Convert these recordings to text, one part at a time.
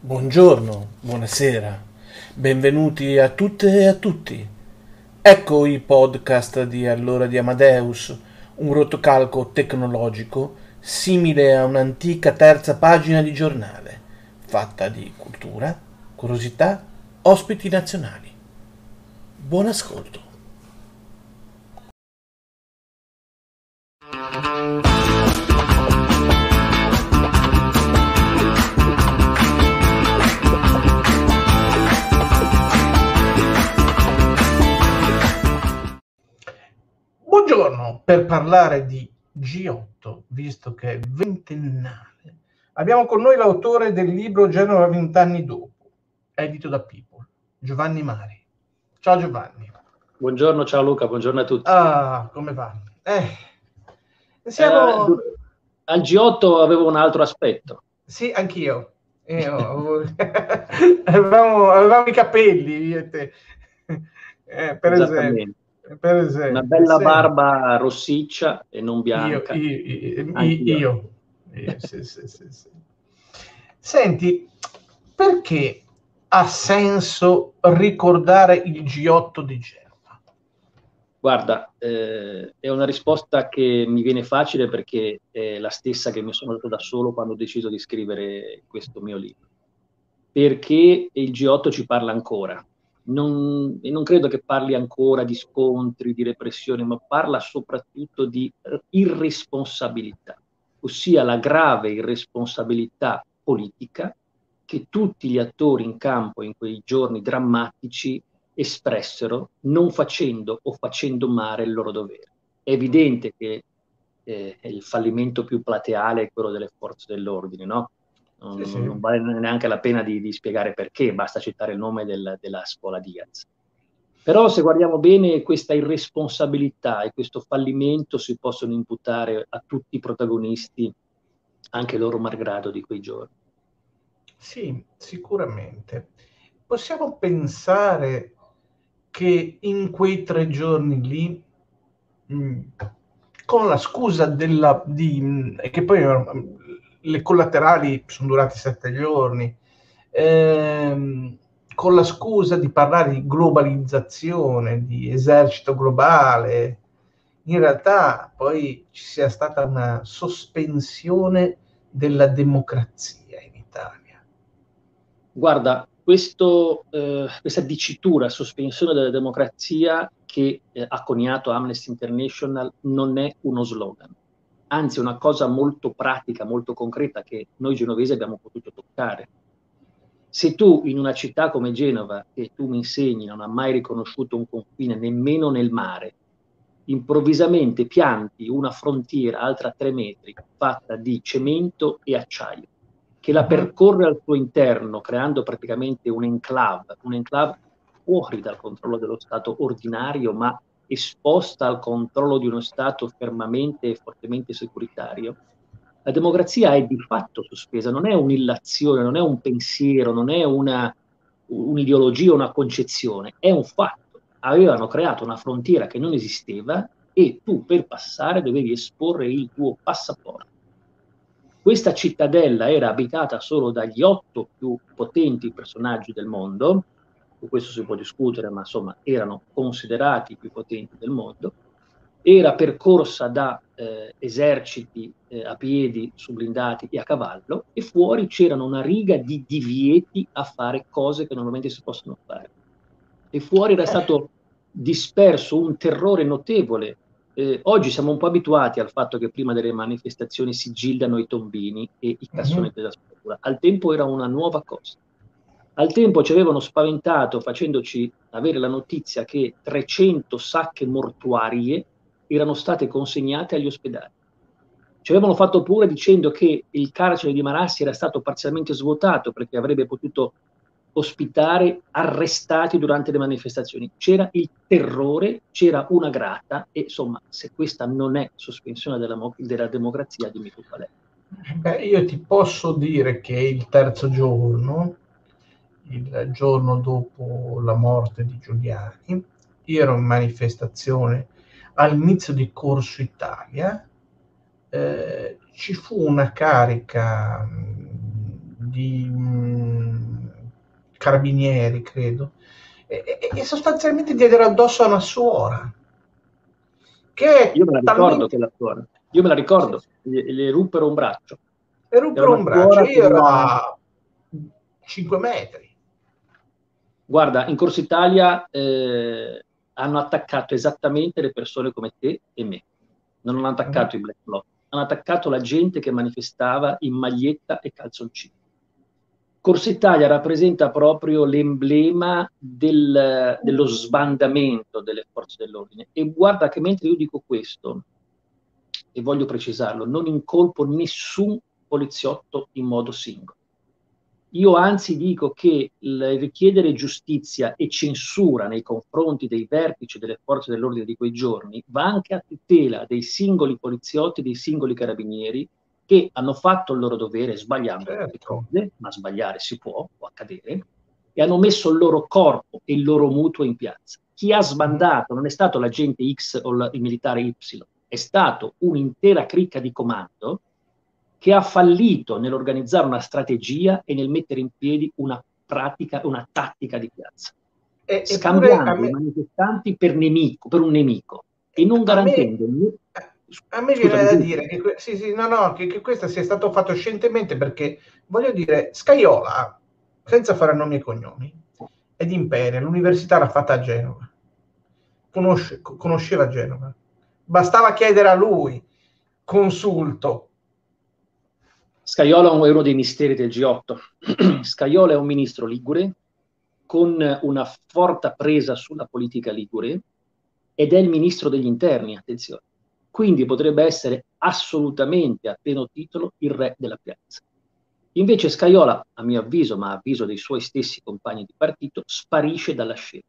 Buongiorno, buonasera, benvenuti a tutte e a tutti. Ecco i podcast di Allora di Amadeus, un rotocalco tecnologico simile a un'antica terza pagina di giornale, fatta di cultura, curiosità, ospiti nazionali. Buon ascolto. Buongiorno, per parlare di G8, visto che è ventennale, abbiamo con noi l'autore del libro Genova vent'anni dopo, edito da People, Giovanni Mari. Ciao Giovanni. Buongiorno, ciao Luca, buongiorno a tutti. Ah, come va? Eh, siamo... Eh, al G8 avevo un altro aspetto. Sì, anch'io. Io, avevamo, avevamo, i capelli, eh, per esempio per esempio. Una bella sì. barba rossiccia e non bianca. Io, io, io, io. Sì, sì, Senti, perché ha senso ricordare il G8 di Genova? Guarda, eh, è una risposta che mi viene facile perché è la stessa che mi sono dato da solo quando ho deciso di scrivere questo mio libro. Perché il G8 ci parla ancora, non, e non credo che parli ancora di scontri, di repressione, ma parla soprattutto di irresponsabilità, ossia la grave irresponsabilità politica che tutti gli attori in campo in quei giorni drammatici espressero non facendo o facendo male il loro dovere. È evidente che eh, il fallimento più plateale è quello delle forze dell'ordine, no? Non, sì, sì. non vale neanche la pena di, di, spiegare perché, basta citare il nome del, della scuola Diaz. Però se guardiamo bene questa irresponsabilità e questo fallimento si possono imputare a tutti i protagonisti, anche loro malgrado di quei giorni. Sì, sicuramente. Possiamo pensare che in quei tre giorni lì, mh, mm, con la scusa della, di, che poi le collaterali sono durate sette giorni, ehm, con la scusa di parlare di globalizzazione, di esercito globale, in realtà poi ci sia stata una sospensione della democrazia in Italia. Guarda, questo, eh, questa dicitura, sospensione della democrazia che eh, ha coniato Amnesty International non è uno slogan anzi una cosa molto pratica, molto concreta che noi genovesi abbiamo potuto toccare. Se tu in una città come Genova, che tu mi insegni, non ha mai riconosciuto un confine nemmeno nel mare, improvvisamente pianti una frontiera altra tre metri fatta di cemento e acciaio, che la percorre al suo interno creando praticamente un enclave, un enclave fuori dal controllo dello Stato ordinario, ma esposta al controllo di uno Stato fermamente e fortemente securitario, la democrazia è di fatto sospesa, non è un'illazione, non è un pensiero, non è una, un'ideologia, una concezione, è un fatto. Avevano creato una frontiera che non esisteva e tu per passare dovevi esporre il tuo passaporto. Questa cittadella era abitata solo dagli otto più potenti personaggi del mondo, su questo si può discutere, ma insomma erano considerati i più potenti del mondo, era percorsa da eh, eserciti eh, a piedi, su blindati e a cavallo, e fuori c'erano una riga di divieti a fare cose che normalmente si possono fare. E fuori era stato disperso un terrore notevole. Eh, oggi siamo un po' abituati al fatto che prima delle manifestazioni si gildano i tombini e i cassonetti mm-hmm. da spazzatura. Al tempo era una nuova cosa. Al tempo ci avevano spaventato facendoci avere la notizia che 300 sacche mortuarie erano state consegnate agli ospedali. Ci avevano fatto paura dicendo che il carcere di Marassi era stato parzialmente svuotato perché avrebbe potuto ospitare arrestati durante le manifestazioni. C'era il terrore, c'era una grata e insomma, se questa non è sospensione della, della democrazia, dimmi tu qual è. Beh, io ti posso dire che il terzo giorno il giorno dopo la morte di Giuliani, ero in manifestazione all'inizio di Corso Italia, eh, ci fu una carica di, mm, carabinieri, credo, e, e, sostanzialmente diedero addosso a una suora. Che Io me la ricordo talmente... quella suora. Io me la ricordo, le, le ruppero un braccio. Le ruppero un braccio, io ero a 5 metri. Guarda, in Corsa Italia eh, hanno attaccato esattamente le persone come te e me. Non hanno attaccato mm. i black bloc, hanno attaccato la gente che manifestava in maglietta e calzoncini. Corsa Italia rappresenta proprio l'emblema del, dello sbandamento delle forze dell'ordine. E guarda che mentre io dico questo, e voglio precisarlo, non incolpo nessun poliziotto in modo singolo. Io anzi dico che il richiedere giustizia e censura nei confronti dei vertici delle forze dell'ordine di quei giorni va anche a tutela dei singoli poliziotti, dei singoli carabinieri che hanno fatto il loro dovere sbagliando certo. cose, ma sbagliare si può, può accadere, e hanno messo il loro corpo e il loro mutuo in piazza. Chi ha sbandato non è stato l'agente X o il militare Y, è stato un'intera cricca di comando che ha fallito nell'organizzare una strategia e nel mettere in piedi una pratica, una tattica di piazza, e, scambiando me, i manifestanti per, nemico, per un nemico. E non garantendo... Me, a me viene da dire che, sì, sì, no, no, che, che, questo sia stato fatto scientemente perché, voglio dire, Scaiola, senza fare nomi e cognomi, è di Imperia, l'università l'ha fatta a Genova, Conosce, conosceva Genova, bastava chiedere a lui consulto Scaiola è uno dei misteri del G8. Scaiola è un ministro ligure con una forte presa sulla politica ligure ed è il ministro degli interni, attenzione. Quindi potrebbe essere assolutamente a pieno titolo il re della piazza. Invece Scaiola, a mio avviso, ma a avviso dei suoi stessi compagni di partito, sparisce dalla scena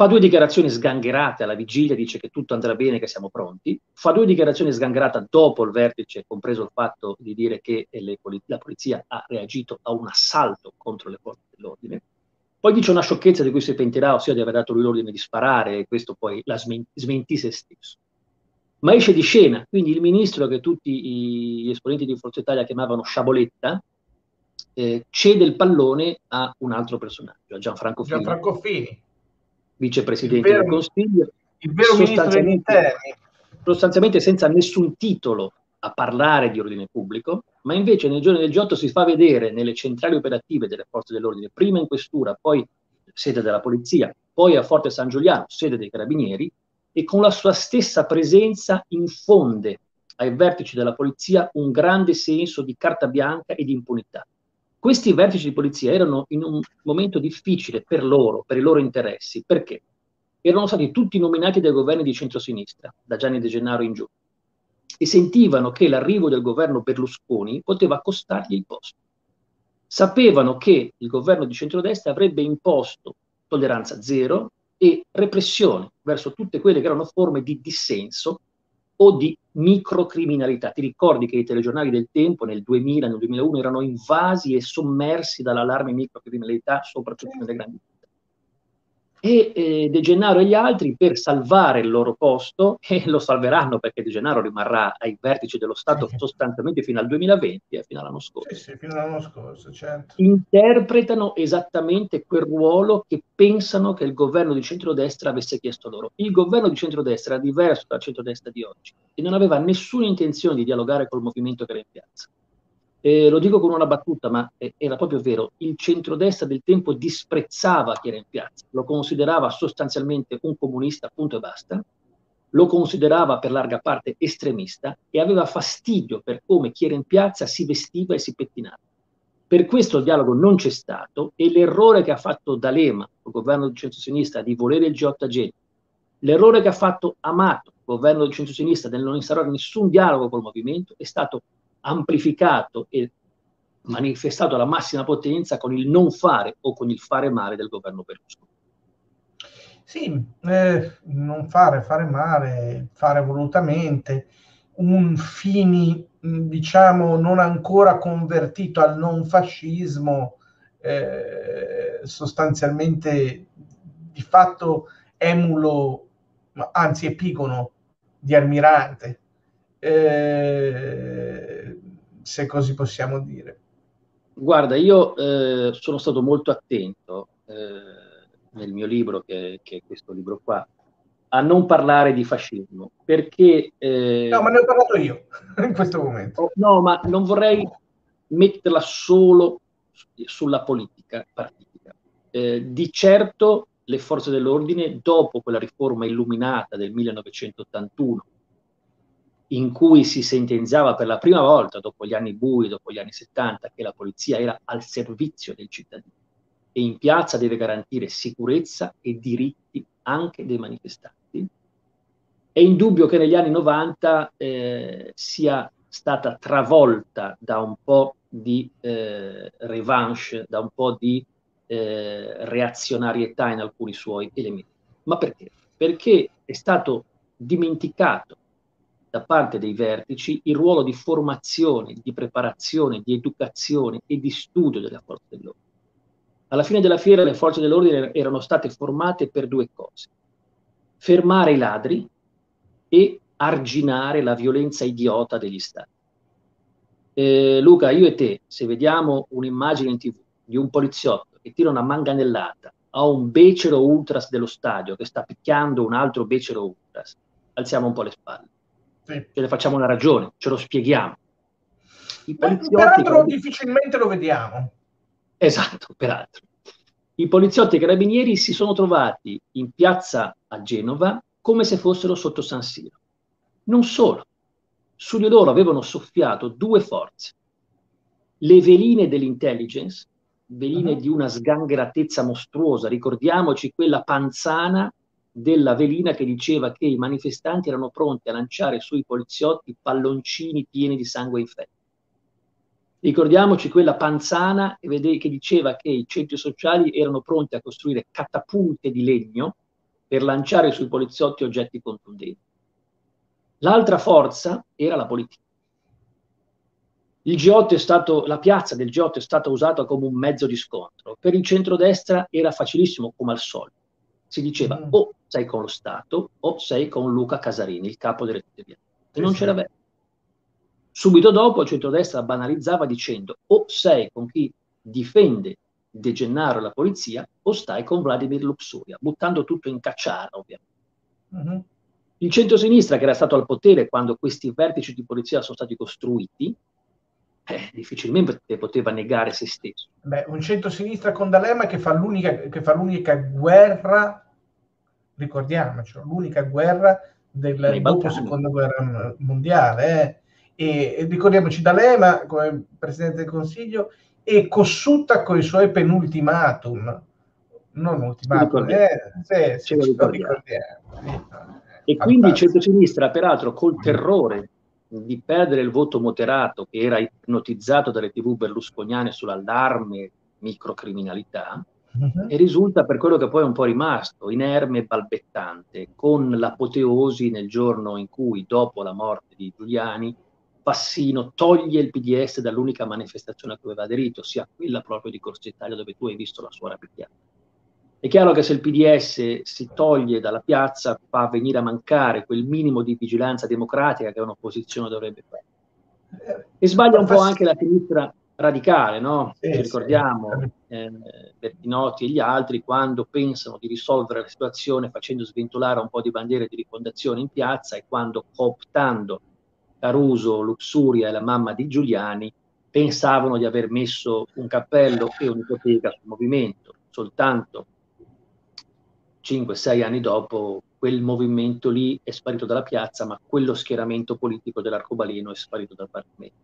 fa due dichiarazioni sgangherate alla vigilia, dice che tutto andrà bene, che siamo pronti, fa due dichiarazioni sgangherate dopo il vertice, compreso il fatto di dire che le, la polizia ha reagito a un assalto contro le forze dell'ordine, poi dice una sciocchezza di cui si pentirà, ossia di aver dato lui l'ordine di sparare, e questo poi la smentì, smentì se stesso. Ma esce di scena, quindi il ministro che tutti gli esponenti di Forza Italia chiamavano Sciaboletta, eh, cede il pallone a un altro personaggio, a Gianfranco Fini. Gianfranco Fini vicepresidente vero, del Consiglio, sostanzialmente, sostanzialmente senza nessun titolo a parlare di ordine pubblico, ma invece nei giorni del G8 si fa vedere nelle centrali operative delle forze dell'ordine, prima in questura, poi sede della polizia, poi a Forte San Giuliano, sede dei carabinieri, e con la sua stessa presenza infonde ai vertici della polizia un grande senso di carta bianca e di impunità. Questi vertici di polizia erano in un momento difficile per loro, per i loro interessi. Perché? Erano stati tutti nominati dai governi di centrosinistra, da Gianni De Gennaro in giù, e sentivano che l'arrivo del governo Berlusconi poteva costargli il posto. Sapevano che il governo di centrodestra avrebbe imposto tolleranza zero e repressione verso tutte quelle che erano forme di dissenso o di microcriminalità. Ti ricordi che i telegiornali del tempo nel 2000, nel 2001 erano invasi e sommersi dall'allarme microcriminalità, soprattutto nelle grandi città e eh, De Gennaro e gli altri per salvare il loro posto, e lo salveranno perché De Gennaro rimarrà ai vertici dello Stato sì. sostanzialmente fino al 2020 e fino all'anno scorso. Sì, sì, fino all'anno scorso, certo. Interpretano esattamente quel ruolo che pensano che il governo di centrodestra avesse chiesto loro. Il governo di centrodestra era diverso dal centrodestra di oggi e non aveva nessuna intenzione di dialogare col movimento che era in piazza eh, lo dico con una battuta, ma eh, era proprio vero, il centrodestra del tempo disprezzava chi era in piazza, lo considerava sostanzialmente un comunista, punto e basta, lo considerava per larga parte estremista e aveva fastidio per come chi era in piazza si vestiva e si pettinava. Per questo il dialogo non c'è stato e l'errore che ha fatto D'Alema, il governo di centro-sinistra, di volere il G8 a Genova, l'errore che ha fatto Amato, il governo di centro-sinistra, nel non instaurare nessun dialogo col movimento, è stato amplificato e manifestato alla massima potenza con il non fare o con il fare male del governo Berlusconi. Sì, eh, non fare, fare male, fare volutamente, un fini, diciamo, non ancora convertito al non fascismo, eh, sostanzialmente di fatto emulo, anzi epigono di Almirante. Eh, se così possiamo dire. Guarda, io eh, sono stato molto attento eh, nel mio libro, che, che, è questo libro qua, a non parlare di fascismo, perché... Eh, no, ma ne ho parlato io in questo momento. Oh, no, ma non vorrei metterla solo sulla politica partitica. Eh, di certo le forze dell'ordine, dopo quella riforma illuminata del 1981, in cui si sentenziava per la prima volta, dopo gli anni bui, dopo gli anni 70, che la polizia era al servizio del cittadino e in piazza deve garantire sicurezza e diritti anche dei manifestanti. È indubbio che negli anni 90 eh, sia stata travolta da un po' di eh, revanche, da un po' di eh, reazionarietà in alcuni suoi elementi. Ma perché? Perché è stato dimenticato da parte dei vertici il ruolo di formazione, di preparazione, di educazione e di studio delle forze dell'ordine. Alla fine della fiera le forze dell'ordine erano state formate per due cose. Fermare i ladri e arginare la violenza idiota degli stati. Eh, Luca, io e te, se vediamo un'immagine in tv di un poliziotto che tira una manganellata a un becero ultras dello stadio che sta picchiando un altro becero ultras, alziamo un po' le spalle. Ce ne facciamo una ragione, ce lo spieghiamo. I peraltro che... difficilmente lo vediamo. Esatto, peraltro. I poliziotti e i carabinieri si sono trovati in piazza a Genova come se fossero sotto San Siro. Non solo, su di loro avevano soffiato due forze. Le veline dell'intelligence, veline uh-huh. di una sgangheratezza mostruosa, ricordiamoci quella panzana della velina che diceva che i manifestanti erano pronti a lanciare sui poliziotti palloncini pieni di sangue infetto. Ricordiamoci quella panzana che diceva che i centri sociali erano pronti a costruire catapulte di legno per lanciare sui poliziotti oggetti contundenti. L'altra forza era la politica. Il G8 è stato, la piazza del G8 è stata usata come un mezzo di scontro. Per il centrodestra era facilissimo come al solito si diceva mm. o sei con lo Stato o sei con Luca Casarini, il capo delle tutte E non c'era vero. Subito dopo il centrodestra banalizzava dicendo o sei con chi difende De Gennaro e la polizia o stai con Vladimir Luxuria, buttando tutto in cacciara ovviamente. Uh-huh. Il centro-sinistra, che era stato al potere quando questi vertici di polizia sono stati costruiti, eh, difficilmente poteva negare se stesso. Beh, un centro-sinistra con D'Alema che fa l'unica, che fa l'unica guerra, ricordiamocelo, l'unica guerra del dopo seconda guerra mondiale. Eh. E, e, ricordiamoci, D'Alema come Presidente del Consiglio è cossuta con i suoi penultimatum, non ultimatum, eh, sì, sì, ricordiamo. E quindi il centro-sinistra, peraltro, col terrore di perdere il voto moderato che era ipnotizzato dalle tv berlusconiane sull'allarme microcriminalità uh-huh. e risulta per quello che poi è un po' rimasto, inerme e balbettante, con l'apoteosi nel giorno in cui, dopo la morte di Giuliani, Passino toglie il PDS dall'unica manifestazione a cui aveva aderito, sia quella proprio di Corsa Italia dove tu hai visto la sua rapicchiata. È chiaro che se il PDS si toglie dalla piazza fa venire a mancare quel minimo di vigilanza democratica che un'opposizione dovrebbe fare. E sbaglia un po' anche la sinistra radicale, no? Ci ricordiamo eh, Bertinotti e gli altri quando pensano di risolvere la situazione facendo sventolare un po' di bandiere di rifondazione in piazza e quando cooptando Caruso, Luxuria e la mamma di Giuliani pensavano di aver messo un cappello e un'ipoteca sul movimento. Soltanto 5-6 anni dopo quel movimento lì è sparito dalla piazza, ma quello schieramento politico dell'arcobaleno è sparito dal Parlamento.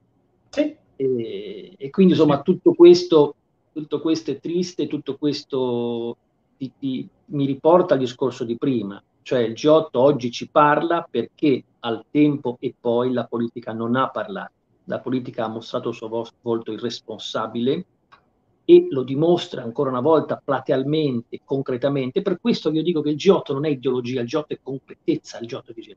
Sì. E, e, quindi insomma tutto questo, tutto questo è triste, tutto questo ti, ti, mi riporta al discorso di prima, cioè il G8 oggi ci parla perché al tempo e poi la politica non ha parlato, la politica ha mostrato il suo volto irresponsabile, e lo dimostra ancora una volta platealmente, concretamente. Per questo io dico che il G8 non è ideologia, il G8 è concretezza, il G8 dice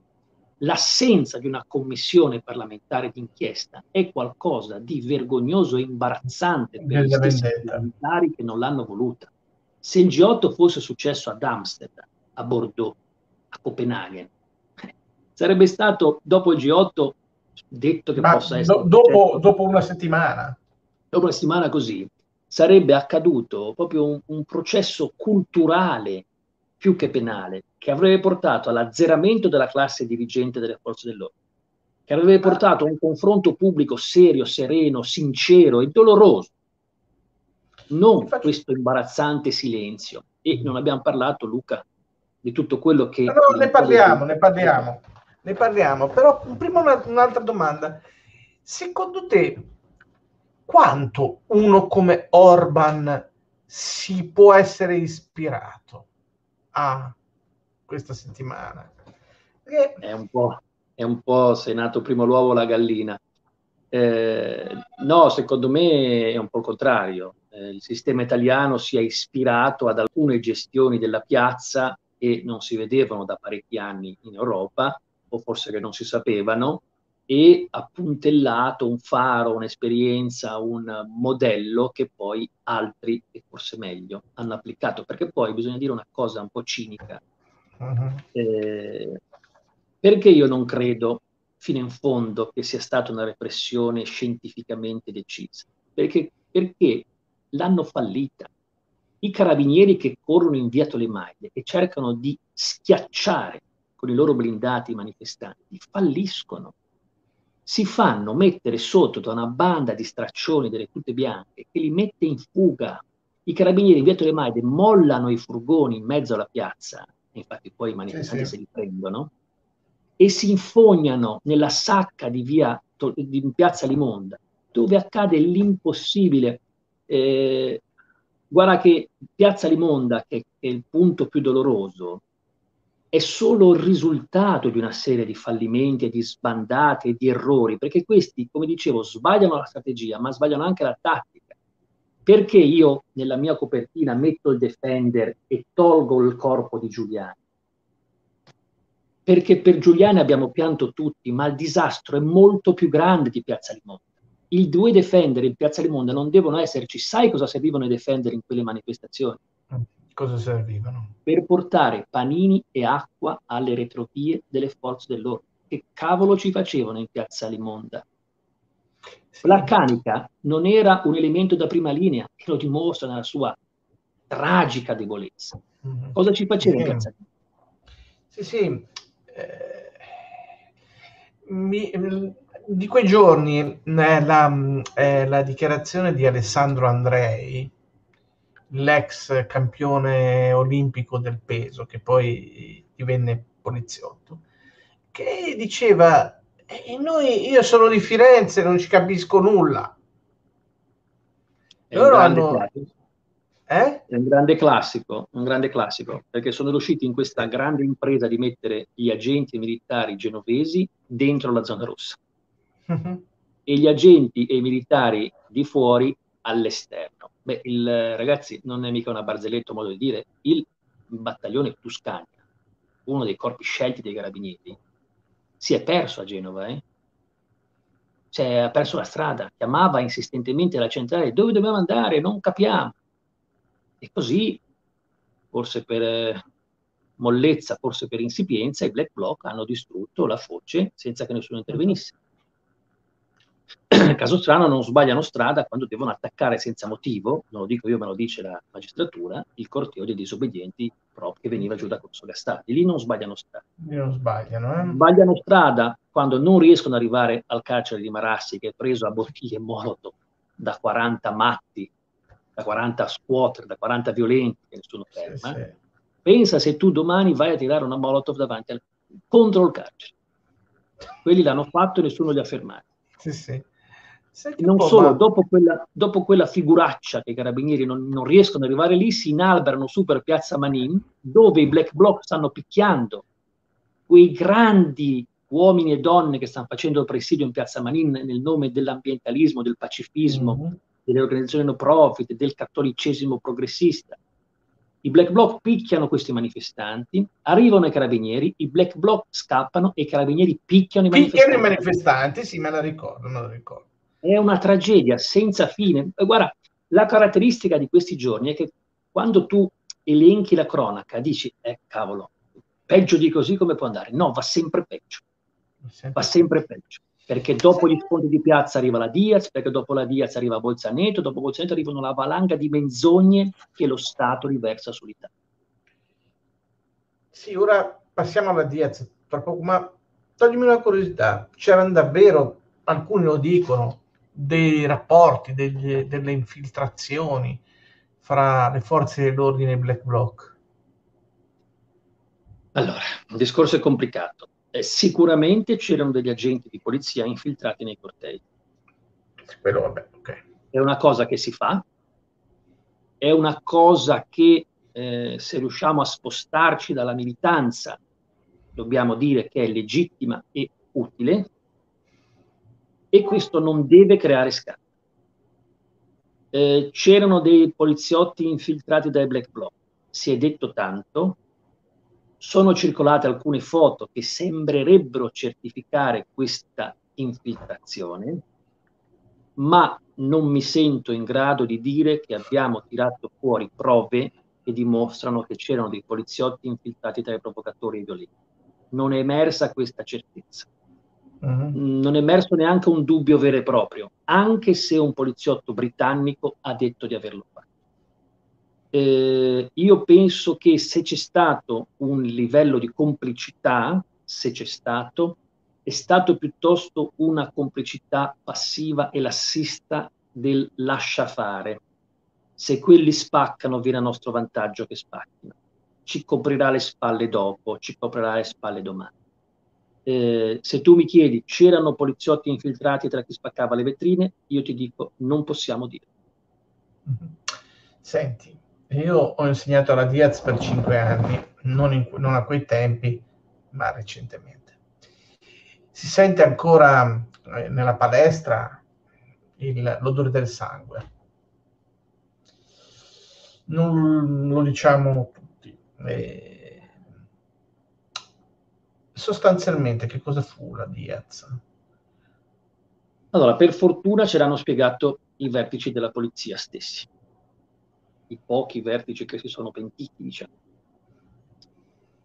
l'assenza di una commissione parlamentare d'inchiesta è qualcosa di vergognoso e imbarazzante per gli parlamentari che non l'hanno voluta. Se il G8 fosse successo ad Amsterdam, a Bordeaux, a Copenaghen, sarebbe stato dopo il G8 detto che Ma possa essere... Do, dopo, dopo una settimana dopo una settimana così, sarebbe accaduto proprio un, un processo culturale più che penale, che avrebbe portato all'azzeramento della classe dirigente delle forze dell'ordine, che avrebbe portato a un confronto pubblico serio, sereno, sincero e doloroso, non Infatti... questo imbarazzante silenzio. E non abbiamo parlato, Luca, di tutto quello che... No, ne parliamo, ne parliamo, ne parliamo, però prima una, un'altra domanda. Secondo te quanto uno come Orban si può essere ispirato a questa settimana? Perché... È un po', è un po' se è nato prima l'uovo la gallina. Eh, no, secondo me è un po' il contrario. Eh, il sistema italiano si è ispirato ad alcune gestioni della piazza che non si vedevano da parecchi anni in Europa, o forse che non si sapevano, e ha puntellato un faro, un'esperienza, un modello che poi altri, e forse meglio, hanno applicato. Perché poi bisogna dire una cosa un po' cinica. Uh-huh. Eh, perché io non credo fino in fondo che sia stata una repressione scientificamente decisa? Perché, perché l'hanno fallita. I carabinieri che corrono in via Tolemaide e cercano di schiacciare con i loro blindati i manifestanti falliscono si fanno mettere sotto da una banda di straccioni delle tute bianche che li mette in fuga. I carabinieri in via Tolemaide mollano i furgoni in mezzo alla piazza, infatti poi i manifestanti sì, sì. se li prendono, e si infognano nella sacca di via di piazza Limonda, dove accade l'impossibile. Eh, guarda che piazza Limonda, che è il punto più doloroso, è solo il risultato di una serie di fallimenti e di sbandate e di errori, perché questi, come dicevo, sbagliano la strategia, ma sbagliano anche la tattica. Perché io nella mia copertina metto il Defender e tolgo il corpo di Giuliani? Perché per Giuliani abbiamo pianto tutti, ma il disastro è molto più grande di Piazza Limonda. I due Defender in Piazza Limonda non devono esserci. Sai cosa servivano i Defender in quelle manifestazioni? Cosa servivano? Per portare panini e acqua alle retrovie delle forze dell'ordine. Che cavolo ci facevano in piazza Limonda? Sì. La canica non era un elemento da prima linea, che lo dimostra nella sua tragica debolezza. Mm-hmm. Cosa ci faceva sì. in piazza Limonda? Sì, sì. Eh, mi, di quei giorni eh, la, eh, la dichiarazione di Alessandro Andrei l'ex campione olimpico del peso, che poi divenne poliziotto, che diceva, eh, noi, io sono di Firenze, non ci capisco nulla. È Loro un hanno... Eh? È un grande classico, un grande classico, perché sono riusciti in questa grande impresa di mettere gli agenti militari genovesi dentro la zona rossa uh-huh. e gli agenti e i militari di fuori all'esterno. Beh, il, ragazzi, non è mica una barzelletta modo di dire, il battaglione Tuscania, uno dei corpi scelti dei carabinieri, si è perso a Genova, eh? cioè ha perso la strada, chiamava insistentemente la centrale, dove dobbiamo andare? Non capiamo. E così, forse per mollezza, forse per insipienza, i Black Bloc hanno distrutto la foce senza che nessuno intervenisse. Caso strano non sbagliano strada quando devono attaccare senza motivo, non lo dico io, ma lo dice la magistratura, il corteo dei disobbedienti proprio che veniva giù da Corso Gastaldi. Lì non sbagliano strada. Non sbagliano, eh? Sbagliano strada quando non riescono ad arrivare al carcere di Marassi, che è preso a bottiglie molotov da 40 matti, da 40 squatter, da 40 violenti che nessuno ferma. Sì, sì. Pensa se tu domani vai a tirare una molotov davanti al, contro il carcere. Quelli l'hanno fatto e nessuno li ha fermati. Sì, sì. Non solo, ma... dopo, quella, dopo, quella, figuraccia che i carabinieri non, non, riescono ad arrivare lì, si inalberano su per Piazza Manin, dove i black bloc stanno picchiando quei grandi uomini e donne che stanno facendo il presidio in Piazza Manin nel nome dell'ambientalismo, del pacifismo, mm-hmm. delle organizzazioni no profit, del cattolicesimo progressista. I black bloc picchiano questi manifestanti, arrivano i carabinieri, i black bloc scappano e i carabinieri picchiano i manifestanti. Picchiano i manifestanti, sì, me la ricordo, me la ricordo. È una tragedia senza fine. Guarda, la caratteristica di questi giorni è che quando tu elenchi la cronaca dici, eh cavolo, peggio di così come può andare? No, va sempre peggio. Va sempre peggio. perché dopo gli scontri di piazza arriva la Diaz, perché dopo la Diaz arriva Bolzaneto, dopo Bolzaneto arrivano la valanga di menzogne che lo Stato riversa sull'Italia. Sì, ora passiamo alla Diaz, tra poco, ma toglimi una curiosità, c'erano davvero, alcuni lo dicono, dei rapporti, degli, delle infiltrazioni fra le forze dell'ordine e Black Bloc? Allora, il discorso è complicato. Eh, sicuramente c'erano degli agenti di polizia infiltrati nei cortei. Quello, vabbè, ok. È una cosa che si fa, è una cosa che eh, se riusciamo a spostarci dalla militanza, dobbiamo dire che è legittima e utile, e questo non deve creare scandali. Eh, c'erano dei poliziotti infiltrati dai black bloc, si è detto tanto, sono circolate alcune foto che sembrerebbero certificare questa infiltrazione, ma non mi sento in grado di dire che abbiamo tirato fuori prove che dimostrano che c'erano dei poliziotti infiltrati tra i provocatori violenti. Non è emersa questa certezza. Uh-huh. Non è emerso neanche un dubbio vero e proprio, anche se un poliziotto britannico ha detto di averlo fatto eh, io penso che se c'è stato un livello di complicità, se c'è stato, è stato piuttosto una complicità passiva e lassista del lascia fare. Se quelli spaccano, viene a nostro vantaggio che spacchino. Ci coprirà le spalle dopo, ci coprirà le spalle domani. Eh, se tu mi chiedi c'erano poliziotti infiltrati tra chi spaccava le vetrine, io ti dico non possiamo dire. Senti, io ho insegnato alla Diaz per cinque anni, non, in, non a quei tempi, ma recentemente. Si sente ancora eh, nella palestra il, l'odore del sangue. Non lo diciamo tutti. E sostanzialmente che cosa fu la Diaz? Allora, per fortuna ce l'hanno spiegato i vertici della polizia stessi i pochi vertici che si sono pentiti, diciamo,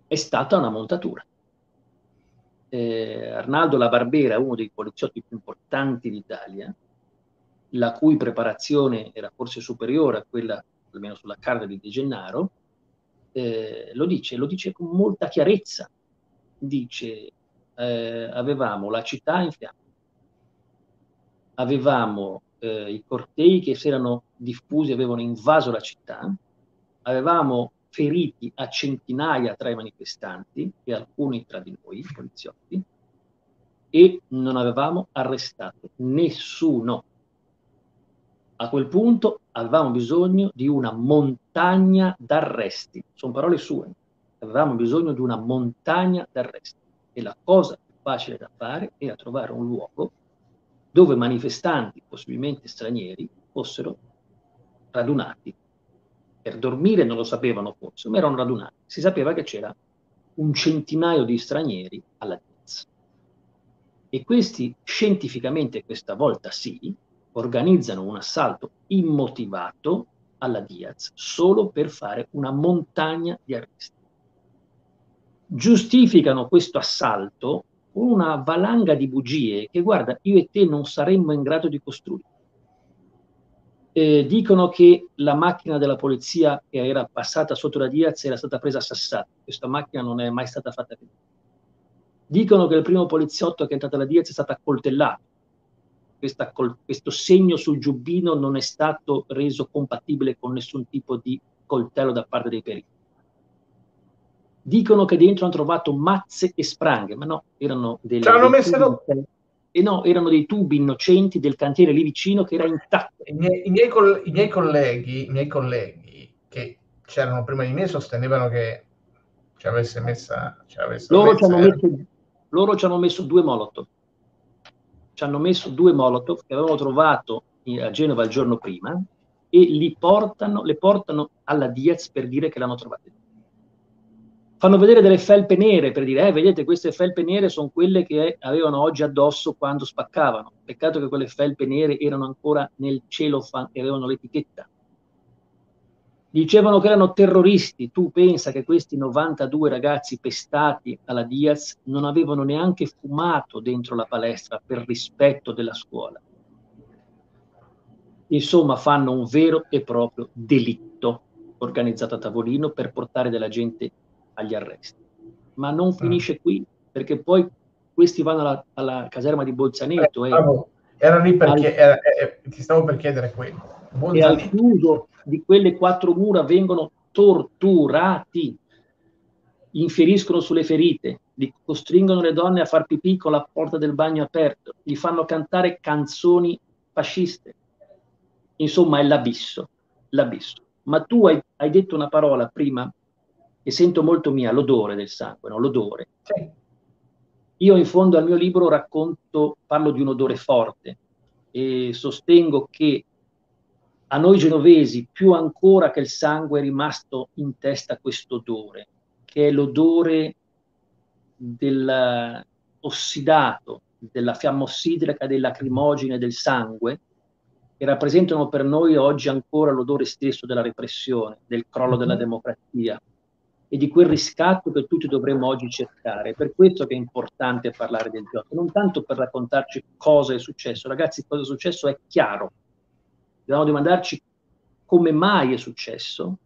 è stata una montatura. Eh, Arnaldo La Barbera, uno dei poliziotti più importanti d'Italia, la cui preparazione era forse superiore a quella, almeno sulla carta di De Gennaro, eh, lo dice, lo dice con molta chiarezza. Dice, eh, avevamo la città in fiamme, avevamo eh, i cortei che si erano diffusi, avevano invaso la città, avevamo feriti a centinaia tra i manifestanti e alcuni tra di noi, poliziotti, e non avevamo arrestato nessuno. A quel punto avevamo bisogno di una montagna d'arresti. Sono parole sue. Avevamo bisogno di una montagna d'arresti. E la cosa più facile da fare era trovare un luogo dove manifestanti, possibilmente stranieri, fossero radunati. Per dormire non lo sapevano forse, ma erano radunati. Si sapeva che c'era un centinaio di stranieri alla Diaz. E questi, scientificamente questa volta sì, organizzano un assalto immotivato alla Diaz solo per fare una montagna di arresti. Giustificano questo assalto una valanga di bugie che, guarda, io e te non saremmo in grado di costruire. Eh, dicono che la macchina della polizia che era passata sotto la Diaz era stata presa a sassate. Questa macchina non è mai stata fatta vedere. Dicono che il primo poliziotto che è entrato alla Diaz è stato accoltellato. Questa, questo segno sul giubbino non è stato reso compatibile con nessun tipo di coltello da parte dei periti dicono che dentro hanno trovato mazze e spranghe, ma no, erano delle... Hanno messo... Do... E no, erano dei tubi innocenti del cantiere lì vicino che era intatto. I miei, i miei, coll- i miei colleghi, i miei colleghi che c'erano prima di me sostenevano che ci avesse messa... Ci avesse loro, messa, ci hanno messo, loro ci hanno messo due molotov. Ci hanno messo due molotov che avevano trovato a Genova il giorno prima e li portano, le portano alla Diaz per dire che l'hanno trovata fanno vedere delle felpe nere per dire, eh, vedete, queste felpe nere sono quelle che avevano oggi addosso quando spaccavano. Peccato che quelle felpe nere erano ancora nel cellophane e avevano l'etichetta. Dicevano che erano terroristi. Tu pensa che questi 92 ragazzi pestati alla Diaz non avevano neanche fumato dentro la palestra per rispetto della scuola. Insomma, fanno un vero e proprio delitto organizzato a tavolino per portare della gente agli arresti. Ma non ah. finisce qui, perché poi questi vanno alla, alla caserma di Bolzaneto. Eh, e, era lì perché al, eh, ti stavo per chiedere quello. Bolzaneto. E al chiuso di quelle quattro mura vengono torturati, infieriscono sulle ferite, li costringono le donne a far pipì con la porta del bagno aperto, gli fanno cantare canzoni fasciste. Insomma, è l'abisso, l'abisso. Ma tu hai, hai detto una parola prima che sento molto mia, l'odore del sangue, no? l'odore. Sì. Io in fondo al mio libro racconto, parlo di un odore forte e sostengo che a noi genovesi, più ancora che il sangue, è rimasto in testa questo odore, che è l'odore dell'ossidato, della fiamma ossidrica, dei lacrimogene del sangue, che rappresentano per noi oggi ancora l'odore stesso della repressione, del crollo della mhm. democrazia e di quel riscatto che tutti dovremmo oggi cercare. È per questo che è importante parlare del gioco, non tanto per raccontarci cosa è successo. Ragazzi, cosa è successo è chiaro, Dobbiamo domandarci come mai è successo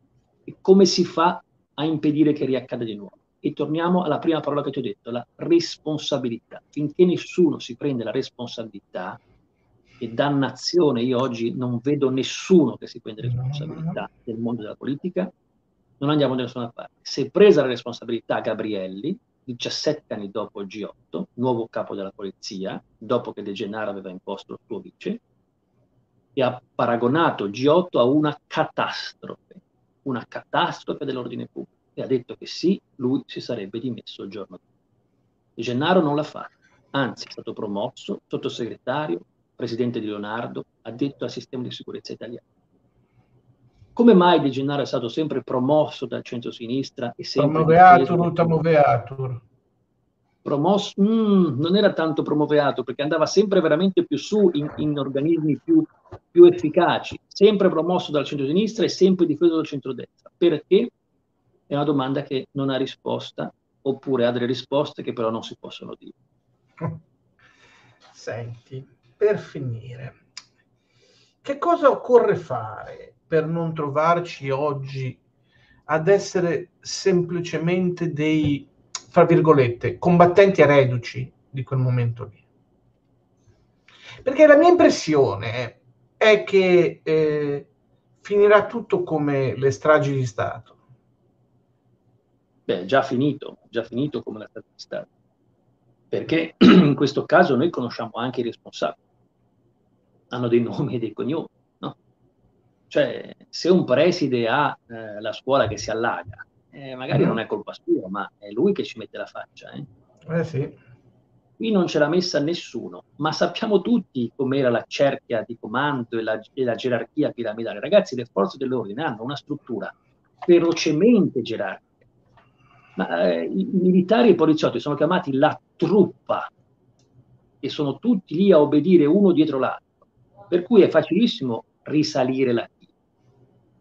e come si fa a impedire che riaccada di nuovo. E torniamo alla prima parola che ti ho detto, la responsabilità. Finché nessuno si prende la responsabilità, e dannazione, io oggi non vedo nessuno che si prende responsabilità del mondo della politica, non andiamo da nessuna parte. Si è presa la responsabilità Gabrielli, 17 anni dopo il G8, nuovo capo della polizia, dopo che De Gennaro aveva imposto il suo vice, e ha paragonato il G8 a una catastrofe, una catastrofe dell'ordine pubblico e ha detto che sì, lui si sarebbe dimesso il giorno dopo. De Gennaro non l'ha fatto, anzi è stato promosso sottosegretario, presidente di Leonardo, addetto al sistema di sicurezza italiano. Come mai De Gennaro è stato sempre promosso dal centro-sinistra e sempre... Promoveatur, utamoveatur promosso, mm, non era tanto promoveato perché andava sempre veramente più su in, in organismi più, più, efficaci, sempre promosso dal centro-sinistra e sempre difeso dal centro-destra. Perché? È una domanda che non ha risposta, oppure ha delle risposte che però non si possono dire. Senti, per finire, che cosa occorre fare per non trovarci oggi ad essere semplicemente dei fra virgolette, combattenti reduci di quel momento lì. Perché la mia impressione è che eh, finirà tutto come le stragi di Stato. Beh, già finito, già finito come la strage di Stato. Perché in questo caso noi conosciamo anche i responsabili. Hanno dei nomi e dei cognomi, no? Cioè, se un preside ha eh, la scuola che si allaga, eh, magari mm. non è colpa sua, ma è lui che ci mette la faccia. Eh, eh sì. Qui non ce l'ha messa nessuno, ma sappiamo tutti com'era la cerchia di comando e la, e la gerarchia piramidale. Ragazzi, le forze dell'ordine hanno una struttura ferocemente gerarchica. Ma, eh, I militari e i poliziotti sono chiamati la truppa e sono tutti lì a obbedire uno dietro l'altro. Per cui è facilissimo risalire la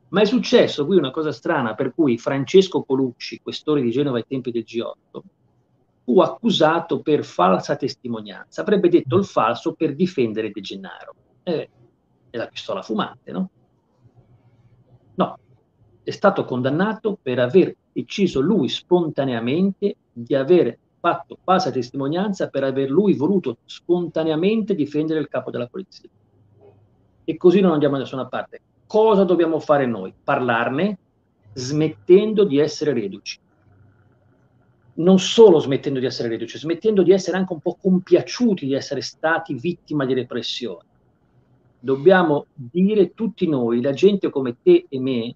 ma è successo qui una cosa strana per cui Francesco Colucci, questore di Genova ai tempi del G8, fu accusato per falsa testimonianza. Avrebbe detto il falso per difendere De Gennaro. Eh, è la pistola fumante, no? No, è stato condannato per aver deciso lui spontaneamente di aver fatto falsa testimonianza per aver lui voluto spontaneamente difendere il capo della polizia. E così non andiamo da nessuna parte cosa dobbiamo fare noi? Parlarne smettendo di essere reduci. Non solo smettendo di essere reduci, smettendo di essere anche un po' compiaciuti di essere stati vittima di repressione. Dobbiamo dire tutti noi, la gente come te e me,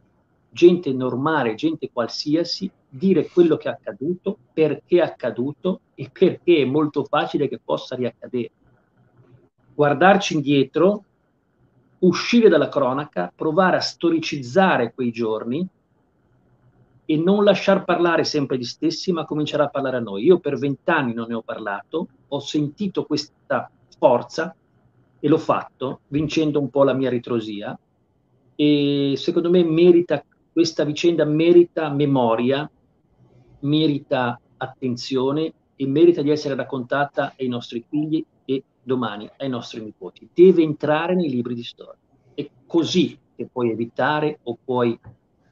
gente normale, gente qualsiasi, dire quello che è accaduto, perché è accaduto e perché è molto facile che possa riaccadere. Guardarci indietro uscire dalla cronaca, provare a storicizzare quei giorni e non lasciar parlare sempre gli stessi, ma cominciare a parlare a noi. Io per vent'anni non ne ho parlato, ho sentito questa forza e l'ho fatto, vincendo un po' la mia ritrosia, e secondo me merita questa vicenda merita memoria, merita attenzione e merita di essere raccontata ai nostri figli domani ai nostri nipoti. Deve entrare nei libri di storia. È così che puoi evitare o puoi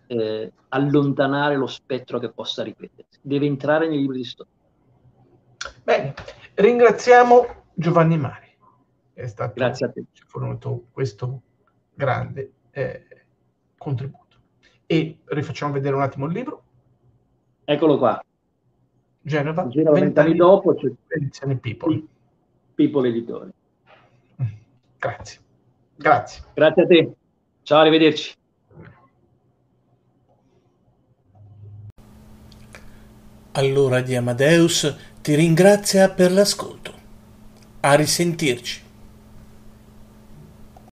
eh, allontanare lo spettro che possa ripetersi. Deve entrare nei libri di storia. Bene, ringraziamo Giovanni Mari. È stato, Grazie a te. Ci fornito questo grande eh, contributo. E rifacciamo vedere un attimo il libro. Eccolo qua. Genova, Genova vent'anni dopo c'è edizione People. People Editori. Grazie. Grazie. Grazie a te. Ciao, arrivederci. Allora di Amadeus ti ringrazia per l'ascolto. A risentirci.